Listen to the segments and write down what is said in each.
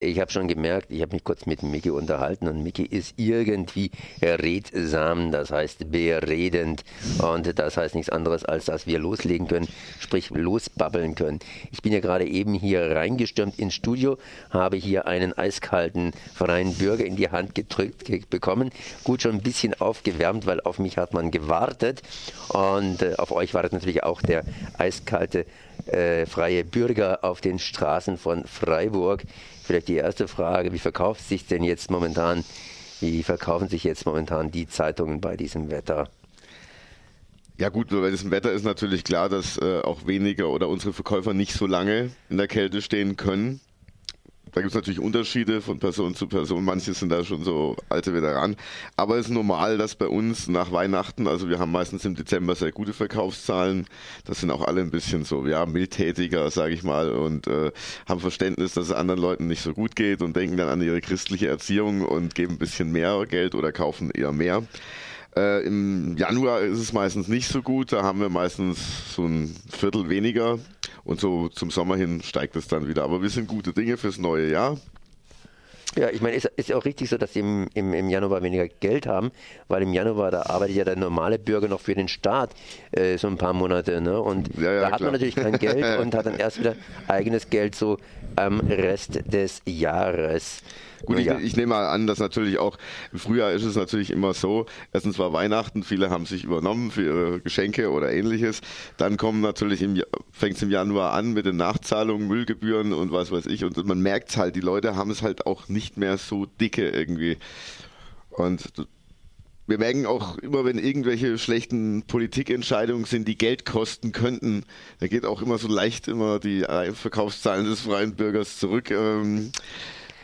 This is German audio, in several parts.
Ich habe schon gemerkt, ich habe mich kurz mit Mickey unterhalten und Mickey ist irgendwie redsam, das heißt beredend und das heißt nichts anderes, als dass wir loslegen können, sprich losbabbeln können. Ich bin ja gerade eben hier reingestürmt ins Studio, habe hier einen eiskalten freien Bürger in die Hand gedrückt bekommen, gut schon ein bisschen aufgewärmt, weil auf mich hat man gewartet und äh, auf euch wartet natürlich auch der eiskalte äh, freie Bürger auf den Straßen von Freiburg. Vielleicht die erste Frage, wie verkauft sich denn jetzt momentan, wie verkaufen sich jetzt momentan die Zeitungen bei diesem Wetter? Ja gut, bei diesem Wetter ist natürlich klar, dass äh, auch weniger oder unsere Verkäufer nicht so lange in der Kälte stehen können. Da gibt es natürlich Unterschiede von Person zu Person. Manche sind da schon so alte Veteranen. Aber es ist normal, dass bei uns nach Weihnachten, also wir haben meistens im Dezember sehr gute Verkaufszahlen. Das sind auch alle ein bisschen so, ja, mildtätiger, sage ich mal, und äh, haben Verständnis, dass es anderen Leuten nicht so gut geht und denken dann an ihre christliche Erziehung und geben ein bisschen mehr Geld oder kaufen eher mehr. Äh, Im Januar ist es meistens nicht so gut, da haben wir meistens so ein Viertel weniger und so zum Sommer hin steigt es dann wieder. Aber wir sind gute Dinge fürs neue Jahr. Ja, ich meine, ist, ist ja auch richtig so, dass sie im, im, im Januar weniger Geld haben, weil im Januar, da arbeitet ja der normale Bürger noch für den Staat äh, so ein paar Monate. Ne? Und ja, ja, da hat klar. man natürlich kein Geld und hat dann erst wieder eigenes Geld so am Rest des Jahres. Gut, ja. ich, ich, nehme mal an, dass natürlich auch im Frühjahr ist es natürlich immer so, erstens war Weihnachten, viele haben sich übernommen für ihre Geschenke oder ähnliches. Dann kommen natürlich im, fängt es im Januar an mit den Nachzahlungen, Müllgebühren und was weiß ich. Und man merkt halt, die Leute haben es halt auch nicht mehr so dicke irgendwie. Und wir merken auch immer, wenn irgendwelche schlechten Politikentscheidungen sind, die Geld kosten könnten, da geht auch immer so leicht immer die Verkaufszahlen des freien Bürgers zurück. Ähm,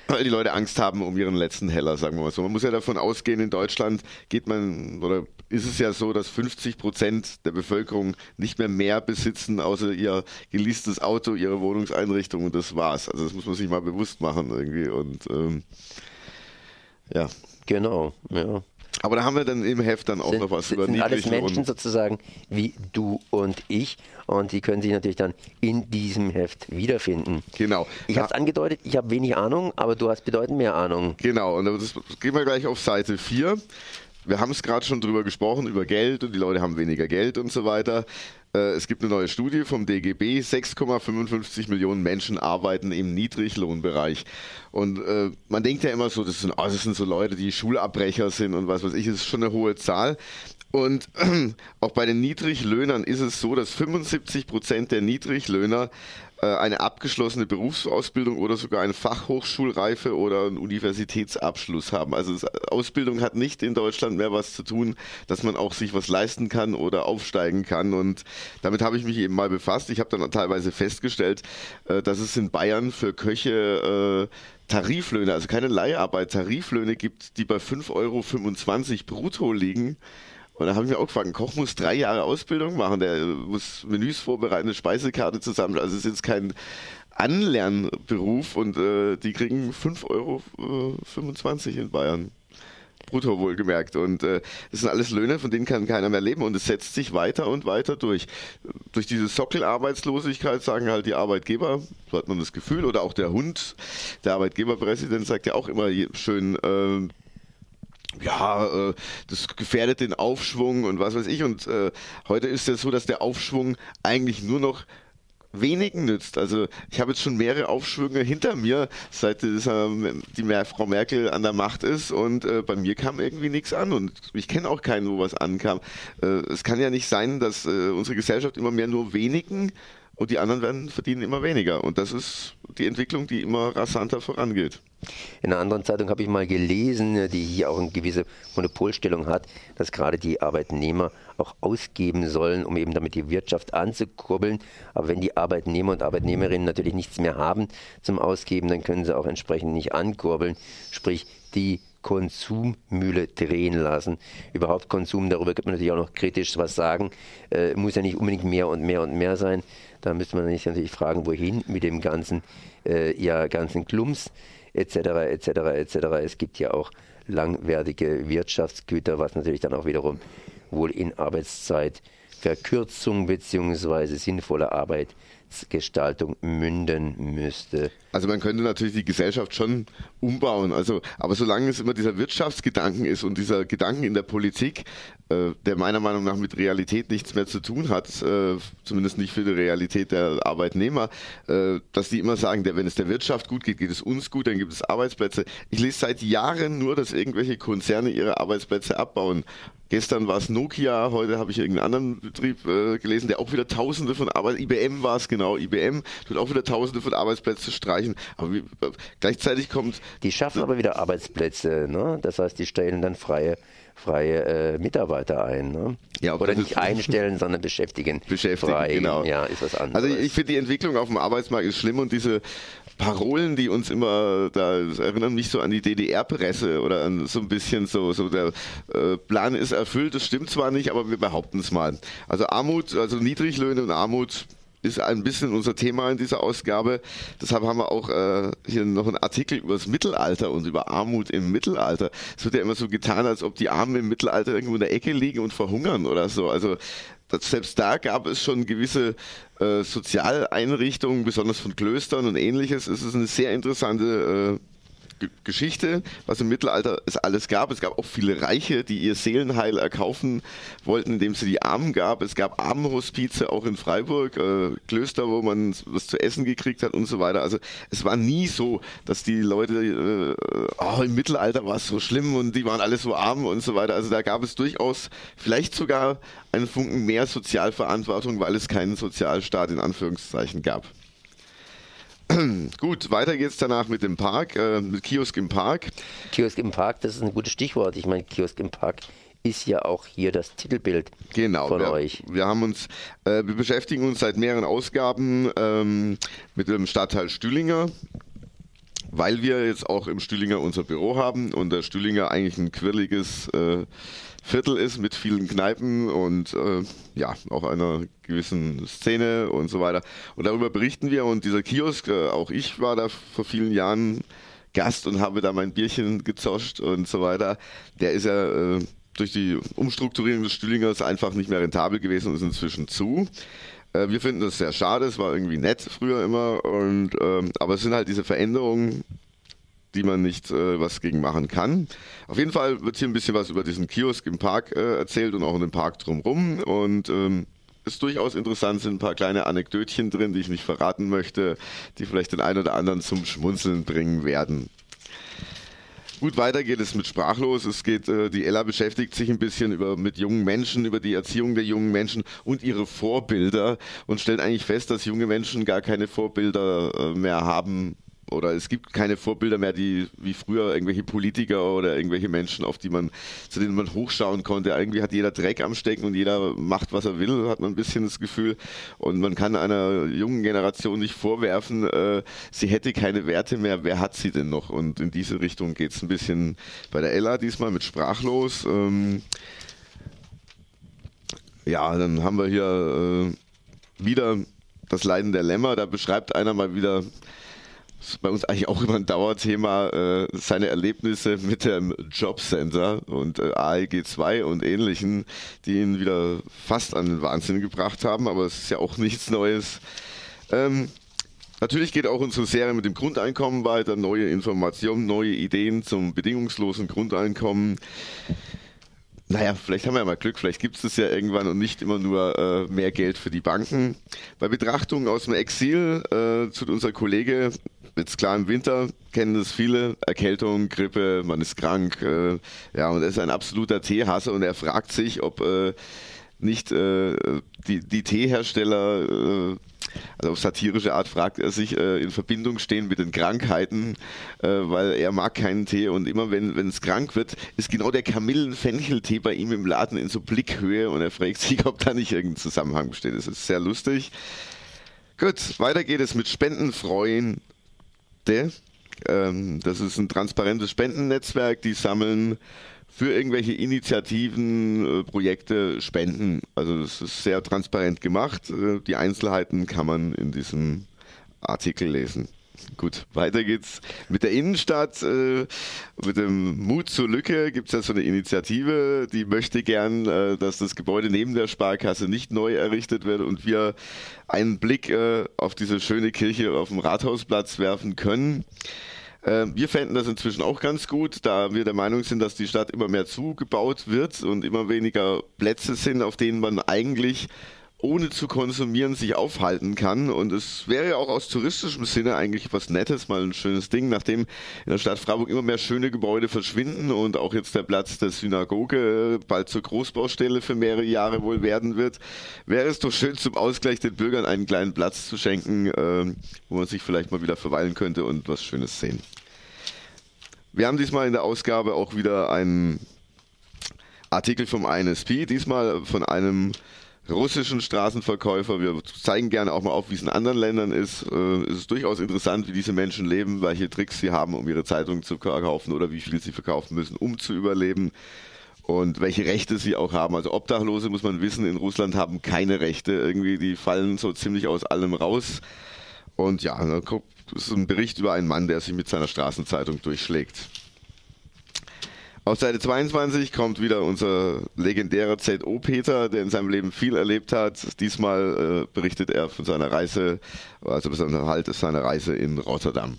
weil die Leute Angst haben um ihren letzten Heller, sagen wir mal so. Man muss ja davon ausgehen, in Deutschland geht man, oder ist es ja so, dass 50 Prozent der Bevölkerung nicht mehr mehr besitzen, außer ihr geleastes Auto, ihre Wohnungseinrichtung und das war's. Also das muss man sich mal bewusst machen irgendwie und ähm, ja. Genau, ja. Aber da haben wir dann im Heft dann auch sind, noch was sind, über sind alles Menschen sozusagen wie du und ich und die können sich natürlich dann in diesem Heft wiederfinden. Genau. Ich habe es angedeutet, ich habe wenig Ahnung, aber du hast bedeutend mehr Ahnung. Genau, und das gehen wir gleich auf Seite 4 wir haben es gerade schon drüber gesprochen, über Geld und die Leute haben weniger Geld und so weiter. Äh, es gibt eine neue Studie vom DGB. 6,55 Millionen Menschen arbeiten im Niedriglohnbereich. Und äh, man denkt ja immer so, das sind, oh, das sind so Leute, die Schulabbrecher sind und was weiß ich. Das ist schon eine hohe Zahl. Und auch bei den Niedriglöhnern ist es so, dass 75 Prozent der Niedriglöhner eine abgeschlossene Berufsausbildung oder sogar eine Fachhochschulreife oder einen Universitätsabschluss haben. Also Ausbildung hat nicht in Deutschland mehr was zu tun, dass man auch sich was leisten kann oder aufsteigen kann. Und damit habe ich mich eben mal befasst. Ich habe dann teilweise festgestellt, äh, dass es in Bayern für Köche äh, Tariflöhne, also keine Leiharbeit, Tariflöhne gibt, die bei 5,25 Euro brutto liegen. Und da haben wir auch gefragt, ein Koch muss drei Jahre Ausbildung machen, der muss Menüs vorbereiten, eine Speisekarte zusammen. Also es ist jetzt kein Anlernberuf und äh, die kriegen 5,25 Euro äh, in Bayern. Brutto wohlgemerkt. Und äh, das sind alles Löhne, von denen kann keiner mehr leben. Und es setzt sich weiter und weiter durch. Durch diese Sockelarbeitslosigkeit sagen halt die Arbeitgeber, so hat man das Gefühl, oder auch der Hund, der Arbeitgeberpräsident sagt ja auch immer schön, äh, ja, äh, das gefährdet den Aufschwung und was weiß ich. Und äh, heute ist es so, dass der Aufschwung eigentlich nur noch wenigen nützt. Also ich habe jetzt schon mehrere Aufschwünge hinter mir, seit die Frau Merkel an der Macht ist und äh, bei mir kam irgendwie nichts an und ich kenne auch keinen, wo was ankam. Es kann ja nicht sein, dass unsere Gesellschaft immer mehr nur wenigen und die anderen werden verdienen immer weniger. Und das ist die Entwicklung, die immer rasanter vorangeht. In einer anderen Zeitung habe ich mal gelesen, die hier auch eine gewisse Monopolstellung hat, dass gerade die Arbeitnehmer auch ausgeben sollen, um eben damit die Wirtschaft anzukurbeln. Aber wenn die Arbeitnehmer und Arbeitnehmerinnen natürlich nichts mehr haben zum Ausgeben, dann können sie auch entsprechend nicht ankurbeln. Sprich, die Konsummühle drehen lassen. Überhaupt Konsum, darüber gibt man natürlich auch noch kritisch was sagen. Äh, muss ja nicht unbedingt mehr und mehr und mehr sein. Da müsste man sich natürlich fragen, wohin mit dem ganzen, äh, ja, ganzen Klumps etc. etc. etc. Es gibt ja auch langwertige Wirtschaftsgüter, was natürlich dann auch wiederum wohl in Arbeitszeitverkürzung bzw. sinnvolle Arbeit Gestaltung münden müsste. Also man könnte natürlich die Gesellschaft schon umbauen. Also, aber solange es immer dieser Wirtschaftsgedanken ist und dieser Gedanken in der Politik, äh, der meiner Meinung nach mit Realität nichts mehr zu tun hat, äh, zumindest nicht für die Realität der Arbeitnehmer, äh, dass die immer sagen, der, wenn es der Wirtschaft gut geht, geht es uns gut, dann gibt es Arbeitsplätze. Ich lese seit Jahren nur, dass irgendwelche Konzerne ihre Arbeitsplätze abbauen. Gestern war es Nokia, heute habe ich irgendeinen anderen Betrieb äh, gelesen, der auch wieder Tausende von Arbeit, IBM war es genau, IBM tut auch wieder Tausende von Arbeitsplätzen streichen. Aber wie, äh, gleichzeitig kommt. Die schaffen aber wieder Arbeitsplätze, ne? Das heißt, die stellen dann freie freie äh, Mitarbeiter ein. Ne? Ja, Oder nicht einstellen, sondern beschäftigen. Beschäftigen, frei. genau. Ja, ist was anderes. Also ich finde, die Entwicklung auf dem Arbeitsmarkt ist schlimm und diese Parolen, die uns immer, da erinnern mich so an die DDR-Presse oder an so ein bisschen so, so der äh, Plan ist erfüllt, das stimmt zwar nicht, aber wir behaupten es mal. Also Armut, also Niedriglöhne und Armut ist ein bisschen unser Thema in dieser Ausgabe. Deshalb haben wir auch äh, hier noch einen Artikel über das Mittelalter und über Armut im Mittelalter. Es wird ja immer so getan, als ob die Armen im Mittelalter irgendwo in der Ecke liegen und verhungern oder so. Also das, selbst da gab es schon gewisse äh, Sozialeinrichtungen, besonders von Klöstern und ähnliches. Es ist eine sehr interessante äh, Geschichte, was im Mittelalter es alles gab. Es gab auch viele Reiche, die ihr Seelenheil erkaufen wollten, indem sie die Armen gab. Es gab Armenhospize auch in Freiburg, äh, Klöster, wo man was zu essen gekriegt hat und so weiter. Also es war nie so, dass die Leute, äh, oh, im Mittelalter war es so schlimm und die waren alle so arm und so weiter. Also da gab es durchaus vielleicht sogar einen Funken mehr Sozialverantwortung, weil es keinen Sozialstaat in Anführungszeichen gab. Gut, weiter geht's danach mit dem Park, äh, mit Kiosk im Park. Kiosk im Park, das ist ein gutes Stichwort. Ich meine, Kiosk im Park ist ja auch hier das Titelbild genau, von wir, euch. Wir haben uns, äh, wir beschäftigen uns seit mehreren Ausgaben ähm, mit dem Stadtteil Stühlinger, weil wir jetzt auch im Stühlinger unser Büro haben und der Stühlinger eigentlich ein quirliges äh, Viertel ist mit vielen Kneipen und äh, ja, auch einer gewissen Szene und so weiter. Und darüber berichten wir und dieser Kiosk, äh, auch ich war da vor vielen Jahren Gast und habe da mein Bierchen gezoscht und so weiter. Der ist ja äh, durch die Umstrukturierung des Stühlingers einfach nicht mehr rentabel gewesen und ist inzwischen zu. Äh, wir finden das sehr schade, es war irgendwie nett früher immer, und, ähm, aber es sind halt diese Veränderungen, die man nicht äh, was gegen machen kann. Auf jeden Fall wird hier ein bisschen was über diesen Kiosk im Park äh, erzählt und auch in dem Park drumherum. Und ähm, ist durchaus interessant, sind ein paar kleine Anekdötchen drin, die ich nicht verraten möchte, die vielleicht den einen oder anderen zum Schmunzeln bringen werden. Gut, weiter geht es mit Sprachlos. Es geht, äh, die Ella beschäftigt sich ein bisschen über, mit jungen Menschen, über die Erziehung der jungen Menschen und ihre Vorbilder und stellt eigentlich fest, dass junge Menschen gar keine Vorbilder äh, mehr haben oder es gibt keine Vorbilder mehr, die wie früher irgendwelche Politiker oder irgendwelche Menschen, auf die man, zu denen man hochschauen konnte. Irgendwie hat jeder Dreck am Stecken und jeder macht, was er will, hat man ein bisschen das Gefühl. Und man kann einer jungen Generation nicht vorwerfen, äh, sie hätte keine Werte mehr. Wer hat sie denn noch? Und in diese Richtung geht es ein bisschen bei der Ella diesmal mit Sprachlos. Ähm, ja, dann haben wir hier äh, wieder das Leiden der Lämmer. Da beschreibt einer mal wieder ist bei uns eigentlich auch immer ein Dauerthema, äh, seine Erlebnisse mit dem Jobcenter und äh, ALG 2 und ähnlichen, die ihn wieder fast an den Wahnsinn gebracht haben, aber es ist ja auch nichts Neues. Ähm, Natürlich geht auch unsere Serie mit dem Grundeinkommen weiter, neue Informationen, neue Ideen zum bedingungslosen Grundeinkommen. Naja, vielleicht haben wir ja mal Glück, vielleicht gibt es das ja irgendwann und nicht immer nur äh, mehr Geld für die Banken. Bei Betrachtungen aus dem Exil äh, zu unser Kollege jetzt klar im Winter kennen das viele, Erkältung, Grippe, man ist krank, äh, ja, und er ist ein absoluter Teehasser und er fragt sich, ob äh, nicht äh, die, die Teehersteller, äh, also auf satirische Art fragt er sich, äh, in Verbindung stehen mit den Krankheiten, äh, weil er mag keinen Tee und immer wenn wenn es krank wird, ist genau der Kamillen-Fencheltee bei ihm im Laden in so Blickhöhe und er fragt sich, ob da nicht irgendein Zusammenhang besteht. Das ist sehr lustig. Gut, weiter geht es mit Spendenfreuen ähm, das ist ein transparentes Spendennetzwerk, die sammeln für irgendwelche Initiativen, äh, Projekte Spenden. Also das ist sehr transparent gemacht. Äh, die Einzelheiten kann man in diesem Artikel lesen. Gut, weiter geht's mit der Innenstadt. Äh, mit dem Mut zur Lücke gibt es ja so eine Initiative, die möchte gern, äh, dass das Gebäude neben der Sparkasse nicht neu errichtet wird und wir einen Blick äh, auf diese schöne Kirche auf dem Rathausplatz werfen können. Äh, wir fänden das inzwischen auch ganz gut, da wir der Meinung sind, dass die Stadt immer mehr zugebaut wird und immer weniger Plätze sind, auf denen man eigentlich ohne zu konsumieren sich aufhalten kann. Und es wäre ja auch aus touristischem Sinne eigentlich was Nettes, mal ein schönes Ding, nachdem in der Stadt Freiburg immer mehr schöne Gebäude verschwinden und auch jetzt der Platz der Synagoge bald zur Großbaustelle für mehrere Jahre wohl werden wird, wäre es doch schön zum Ausgleich den Bürgern einen kleinen Platz zu schenken, äh, wo man sich vielleicht mal wieder verweilen könnte und was Schönes sehen. Wir haben diesmal in der Ausgabe auch wieder einen Artikel vom INSP, diesmal von einem russischen Straßenverkäufer. Wir zeigen gerne auch mal auf, wie es in anderen Ländern ist. Äh, es ist durchaus interessant, wie diese Menschen leben, welche Tricks sie haben, um ihre Zeitung zu verkaufen oder wie viel sie verkaufen müssen, um zu überleben. Und welche Rechte sie auch haben. Also Obdachlose, muss man wissen, in Russland haben keine Rechte. Irgendwie, die fallen so ziemlich aus allem raus. Und ja, das ist ein Bericht über einen Mann, der sich mit seiner Straßenzeitung durchschlägt. Auf Seite 22 kommt wieder unser legendärer ZO Peter, der in seinem Leben viel erlebt hat. Diesmal äh, berichtet er von seiner Reise, also seinem Halt seiner Reise in Rotterdam.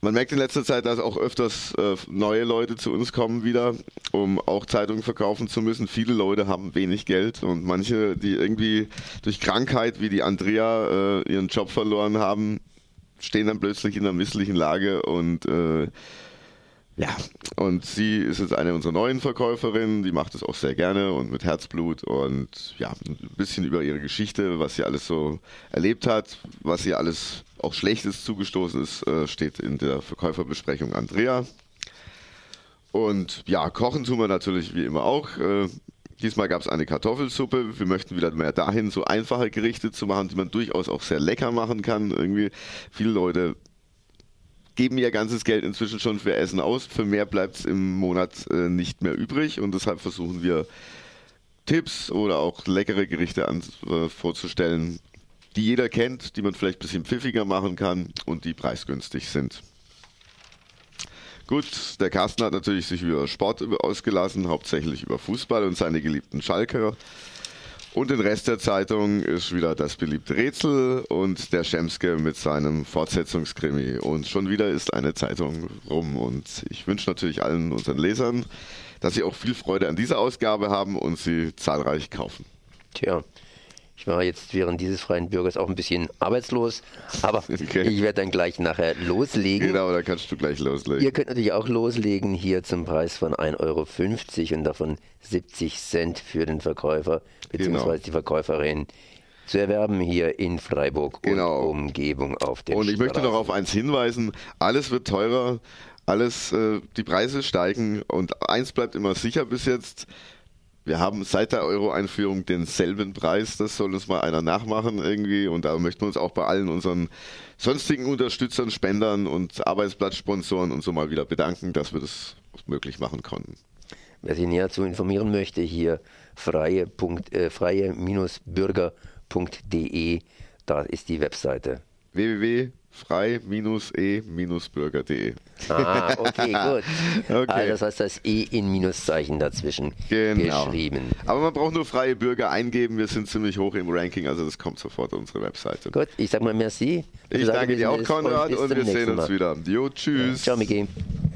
Man merkt in letzter Zeit, dass auch öfters äh, neue Leute zu uns kommen wieder, um auch Zeitungen verkaufen zu müssen. Viele Leute haben wenig Geld und manche, die irgendwie durch Krankheit wie die Andrea äh, ihren Job verloren haben, stehen dann plötzlich in einer misslichen Lage und äh, ja, und sie ist jetzt eine unserer neuen Verkäuferinnen, die macht es auch sehr gerne und mit Herzblut und ja, ein bisschen über ihre Geschichte, was sie alles so erlebt hat, was ihr alles auch Schlechtes zugestoßen ist, äh, steht in der Verkäuferbesprechung Andrea. Und ja, kochen tun wir natürlich wie immer auch. Äh, Diesmal gab es eine Kartoffelsuppe. Wir möchten wieder mehr dahin, so einfache Gerichte zu machen, die man durchaus auch sehr lecker machen kann. Irgendwie viele Leute geben ihr ganzes Geld inzwischen schon für Essen aus. Für mehr bleibt es im Monat äh, nicht mehr übrig und deshalb versuchen wir Tipps oder auch leckere Gerichte an, äh, vorzustellen, die jeder kennt, die man vielleicht ein bisschen pfiffiger machen kann und die preisgünstig sind. Gut, der Carsten hat natürlich sich über Sport ausgelassen, hauptsächlich über Fußball und seine geliebten Schalker. Und den Rest der Zeitung ist wieder das beliebte Rätsel und der Schemske mit seinem Fortsetzungskrimi. Und schon wieder ist eine Zeitung rum. Und ich wünsche natürlich allen unseren Lesern, dass sie auch viel Freude an dieser Ausgabe haben und sie zahlreich kaufen. Tja, ich war jetzt während dieses freien Bürgers auch ein bisschen arbeitslos, aber okay. ich werde dann gleich nachher loslegen. Genau, da kannst du gleich loslegen. Ihr könnt natürlich auch loslegen hier zum Preis von 1,50 Euro und davon 70 Cent für den Verkäufer bzw. Genau. die Verkäuferin zu erwerben hier in Freiburg genau. und Umgebung auf dem Und ich möchte noch auf eins hinweisen, alles wird teurer, alles, äh, die Preise steigen und eins bleibt immer sicher bis jetzt, wir haben seit der Euro-Einführung denselben Preis, das soll uns mal einer nachmachen irgendwie und da möchten wir uns auch bei allen unseren sonstigen Unterstützern, Spendern und Arbeitsplatzsponsoren und so mal wieder bedanken, dass wir das möglich machen konnten. Wer sich näher zu informieren möchte, hier freie-bürger.de, freie da ist die Webseite. www frei-e-bürger.de. Ah, okay, gut. okay. Also das heißt, das E in Minuszeichen dazwischen genau. geschrieben. Aber man braucht nur freie Bürger eingeben. Wir sind ziemlich hoch im Ranking, also das kommt sofort auf unsere Webseite. Gut, ich sag mal merci. Ich, ich danke dir auch, Konrad, und, und wir sehen uns Mal. wieder. Jo, tschüss. Ciao, Miki.